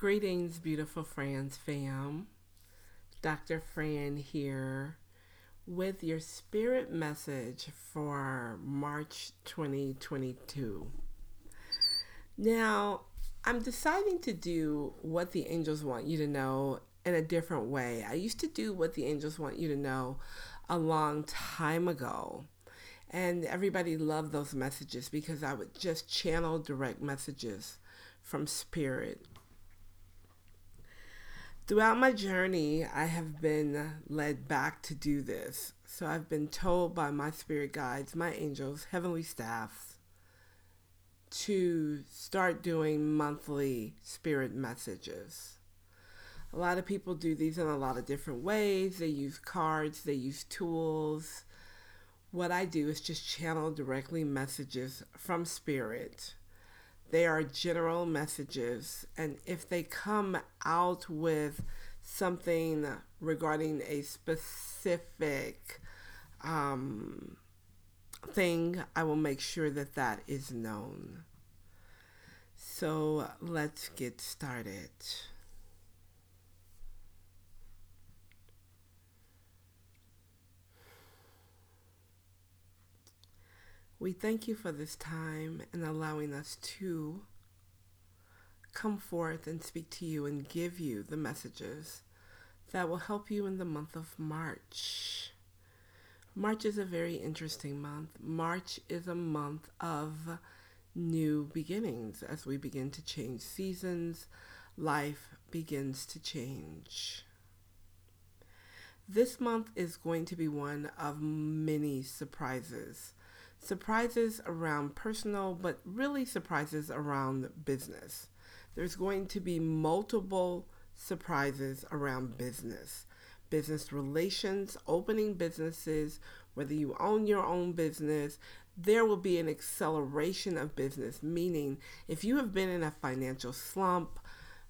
Greetings, beautiful Fran's fam. Dr. Fran here with your spirit message for March 2022. Now, I'm deciding to do what the angels want you to know in a different way. I used to do what the angels want you to know a long time ago. And everybody loved those messages because I would just channel direct messages from spirit. Throughout my journey, I have been led back to do this. So I've been told by my spirit guides, my angels, heavenly staffs, to start doing monthly spirit messages. A lot of people do these in a lot of different ways. They use cards, they use tools. What I do is just channel directly messages from spirit. They are general messages, and if they come out with something regarding a specific um, thing, I will make sure that that is known. So let's get started. We thank you for this time and allowing us to come forth and speak to you and give you the messages that will help you in the month of March. March is a very interesting month. March is a month of new beginnings as we begin to change seasons, life begins to change. This month is going to be one of many surprises surprises around personal, but really surprises around business. There's going to be multiple surprises around business, business relations, opening businesses, whether you own your own business. There will be an acceleration of business, meaning if you have been in a financial slump,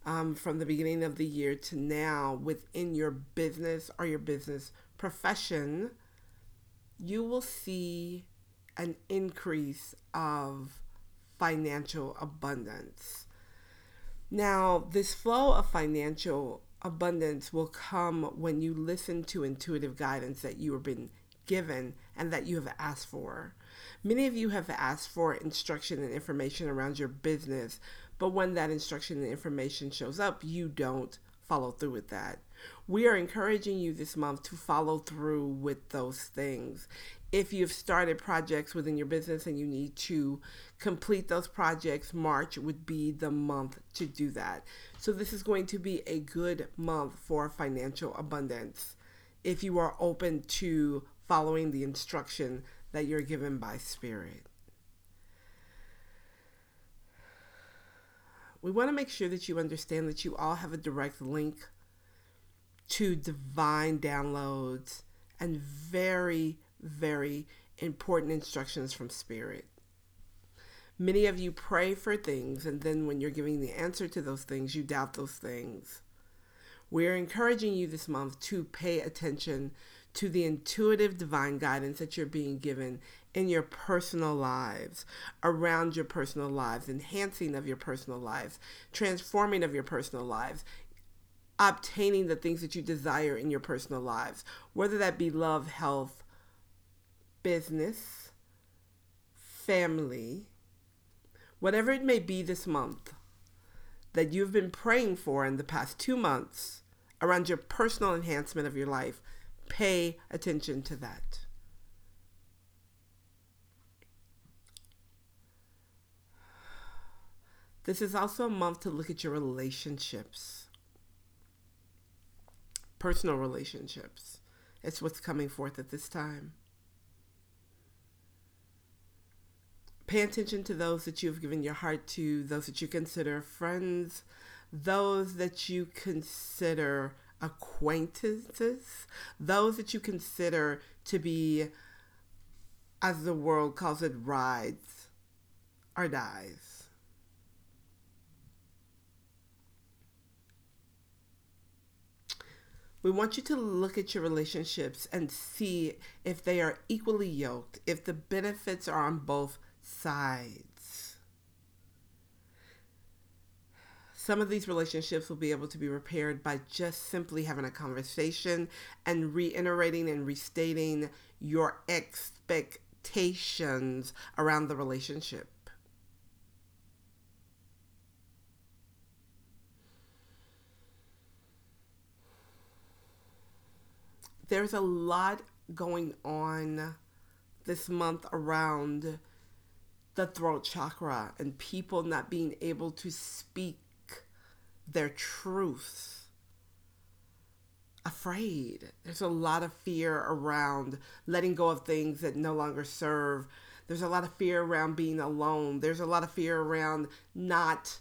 um, from the beginning of the year to now within your business or your business profession, you will see an increase of financial abundance. Now, this flow of financial abundance will come when you listen to intuitive guidance that you have been given and that you have asked for. Many of you have asked for instruction and information around your business, but when that instruction and information shows up, you don't follow through with that. We are encouraging you this month to follow through with those things if you've started projects within your business and you need to complete those projects, March would be the month to do that. So, this is going to be a good month for financial abundance if you are open to following the instruction that you're given by Spirit. We want to make sure that you understand that you all have a direct link to divine downloads and very very important instructions from Spirit. Many of you pray for things, and then when you're giving the answer to those things, you doubt those things. We're encouraging you this month to pay attention to the intuitive divine guidance that you're being given in your personal lives, around your personal lives, enhancing of your personal lives, transforming of your personal lives, obtaining the things that you desire in your personal lives, whether that be love, health, business, family, whatever it may be this month that you've been praying for in the past two months around your personal enhancement of your life, pay attention to that. This is also a month to look at your relationships, personal relationships. It's what's coming forth at this time. Pay attention to those that you have given your heart to, those that you consider friends, those that you consider acquaintances, those that you consider to be, as the world calls it, rides or dies. We want you to look at your relationships and see if they are equally yoked, if the benefits are on both sides. Some of these relationships will be able to be repaired by just simply having a conversation and reiterating and restating your expectations around the relationship. There's a lot going on this month around the throat chakra and people not being able to speak their truth. Afraid. There's a lot of fear around letting go of things that no longer serve. There's a lot of fear around being alone. There's a lot of fear around not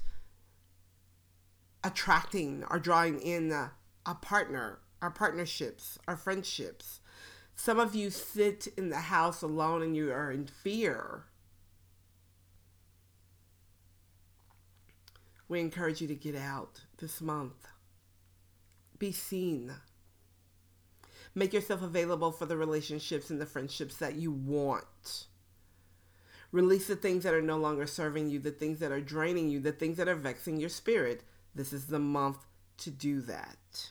attracting or drawing in a, a partner, our partnerships, our friendships. Some of you sit in the house alone and you are in fear We encourage you to get out this month. Be seen. Make yourself available for the relationships and the friendships that you want. Release the things that are no longer serving you, the things that are draining you, the things that are vexing your spirit. This is the month to do that.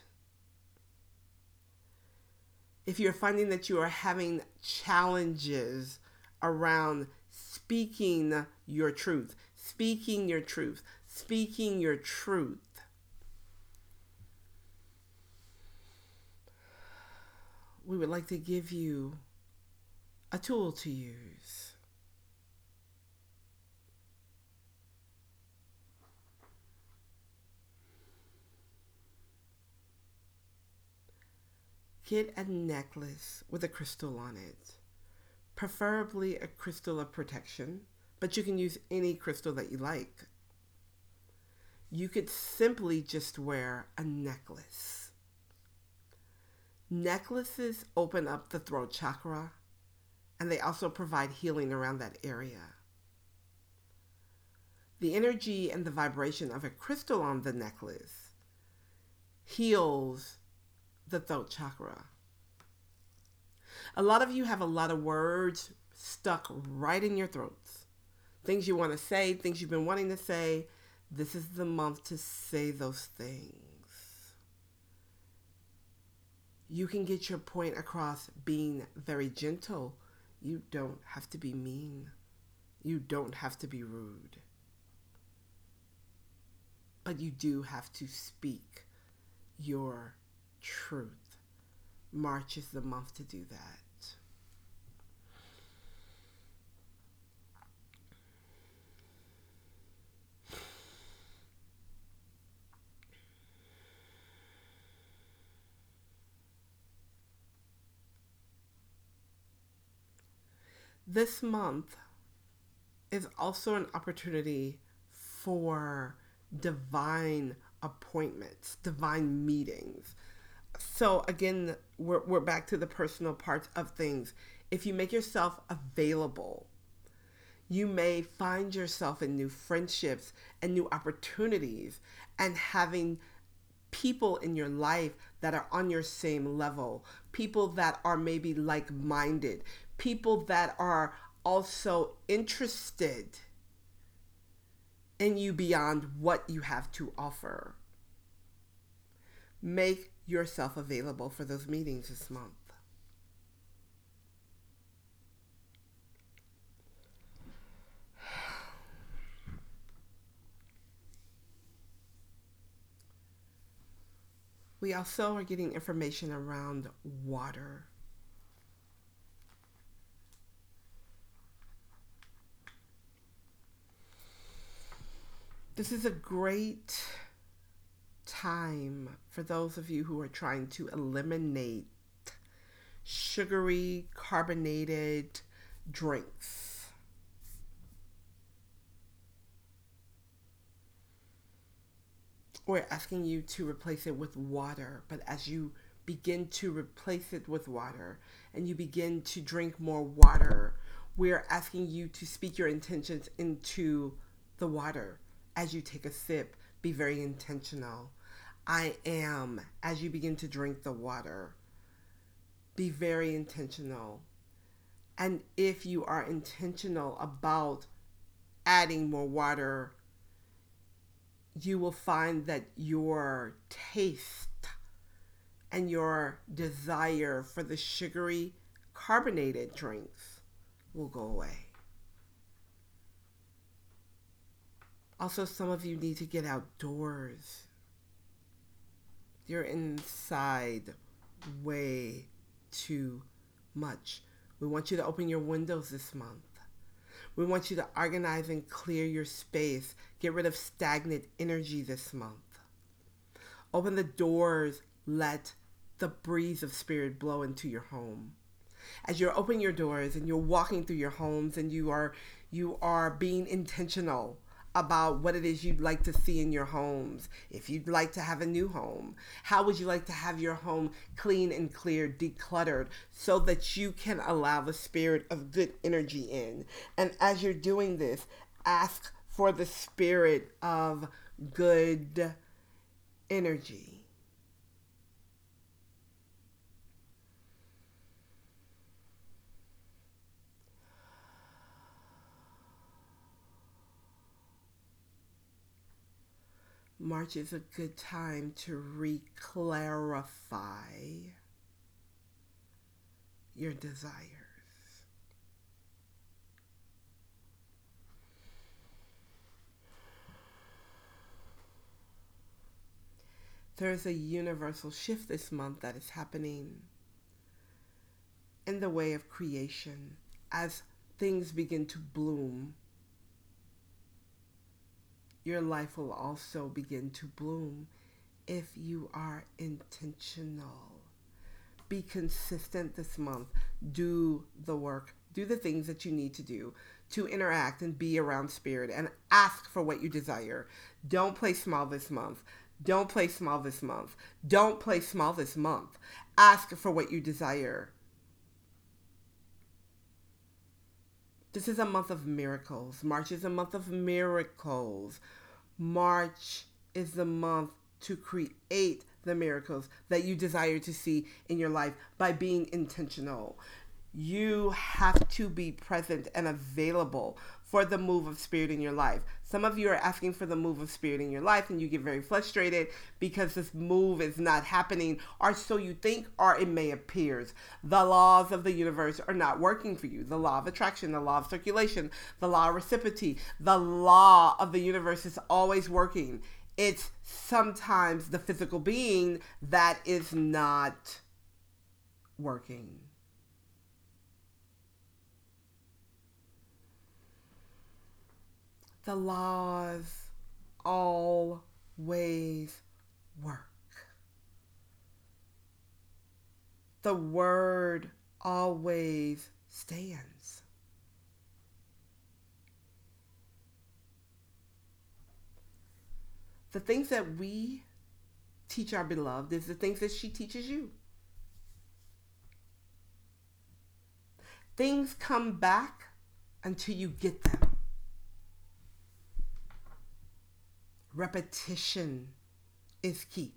If you're finding that you are having challenges around speaking your truth, speaking your truth, speaking your truth. We would like to give you a tool to use. Get a necklace with a crystal on it, preferably a crystal of protection, but you can use any crystal that you like you could simply just wear a necklace. Necklaces open up the throat chakra and they also provide healing around that area. The energy and the vibration of a crystal on the necklace heals the throat chakra. A lot of you have a lot of words stuck right in your throats. Things you want to say, things you've been wanting to say, this is the month to say those things. You can get your point across being very gentle. You don't have to be mean. You don't have to be rude. But you do have to speak your truth. March is the month to do that. this month is also an opportunity for divine appointments, divine meetings. So, again, we're, we're back to the personal parts of things. If you make yourself available, you may find yourself in new friendships and new opportunities and having people in your life that are on your same level, people that are maybe like minded, people that are also interested in you beyond what you have to offer. Make yourself available for those meetings this month. We also are getting information around water. This is a great time for those of you who are trying to eliminate sugary, carbonated drinks. We're asking you to replace it with water, but as you begin to replace it with water and you begin to drink more water, we're asking you to speak your intentions into the water as you take a sip, be very intentional. I am as you begin to drink the water. Be very intentional. And if you are intentional about adding more water, you will find that your taste and your desire for the sugary carbonated drinks will go away. Also, some of you need to get outdoors. You're inside way too much. We want you to open your windows this month. We want you to organize and clear your space. Get rid of stagnant energy this month. Open the doors. Let the breeze of spirit blow into your home. As you're opening your doors and you're walking through your homes and you are you are being intentional about what it is you'd like to see in your homes. If you'd like to have a new home, how would you like to have your home clean and clear, decluttered, so that you can allow the spirit of good energy in? And as you're doing this, ask for the spirit of good energy. March is a good time to re-clarify your desires. There's a universal shift this month that is happening in the way of creation as things begin to bloom your life will also begin to bloom if you are intentional. Be consistent this month. Do the work. Do the things that you need to do to interact and be around spirit and ask for what you desire. Don't play small this month. Don't play small this month. Don't play small this month. Ask for what you desire. This is a month of miracles. March is a month of miracles. March is the month to create the miracles that you desire to see in your life by being intentional. You have to be present and available for the move of spirit in your life. Some of you are asking for the move of spirit in your life and you get very frustrated because this move is not happening, or so you think, or it may appears. The laws of the universe are not working for you. The law of attraction, the law of circulation, the law of reciprocity, the law of the universe is always working. It's sometimes the physical being that is not working. The laws always work. The word always stands. The things that we teach our beloved is the things that she teaches you. Things come back until you get them. Repetition is key.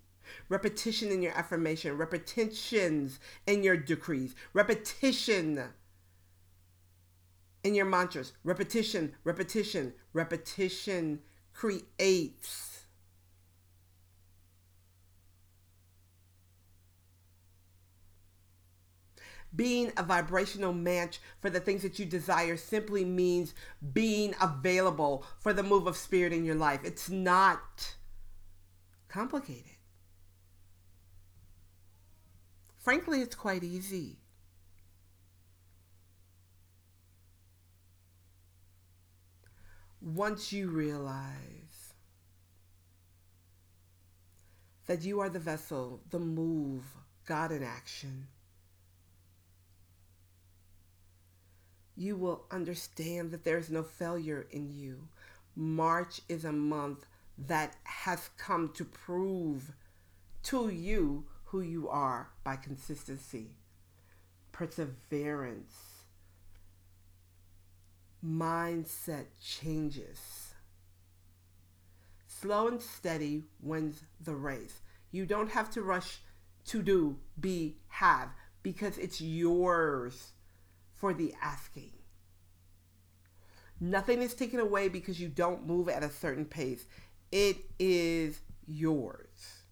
Repetition in your affirmation, repetitions in your decrees, repetition in your mantras, repetition, repetition, repetition creates being a vibrational match for the things that you desire simply means being available for the move of spirit in your life. It's not complicated. Frankly, it's quite easy. Once you realize that you are the vessel, the move, God in action you will understand that there is no failure in you. March is a month that has come to prove to you who you are by consistency, perseverance, mindset changes. Slow and steady wins the race. You don't have to rush to do, be, have, because it's yours for the asking. Nothing is taken away because you don't move at a certain pace. It is yours.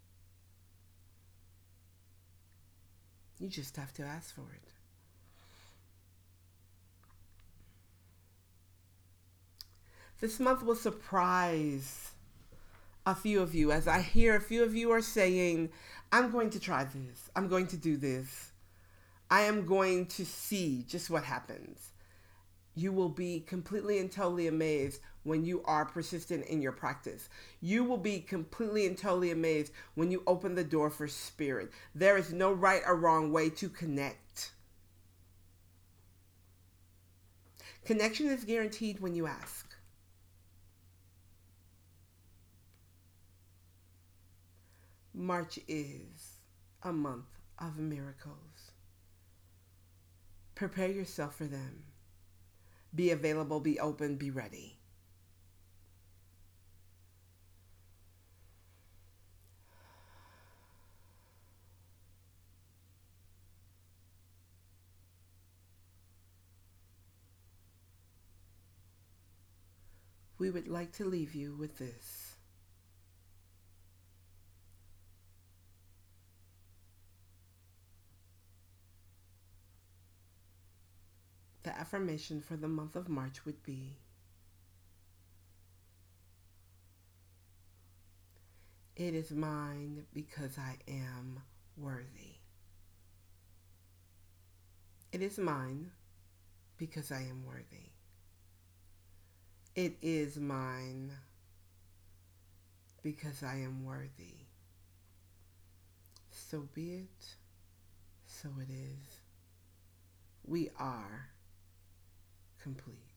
You just have to ask for it. This month will surprise a few of you as I hear a few of you are saying, I'm going to try this. I'm going to do this. I am going to see just what happens. You will be completely and totally amazed when you are persistent in your practice. You will be completely and totally amazed when you open the door for spirit. There is no right or wrong way to connect. Connection is guaranteed when you ask. March is a month of miracles. Prepare yourself for them. Be available, be open, be ready. We would like to leave you with this. the affirmation for the month of March would be It is mine because I am worthy. It is mine because I am worthy. It is mine because I am worthy. So be it, so it is. We are complete.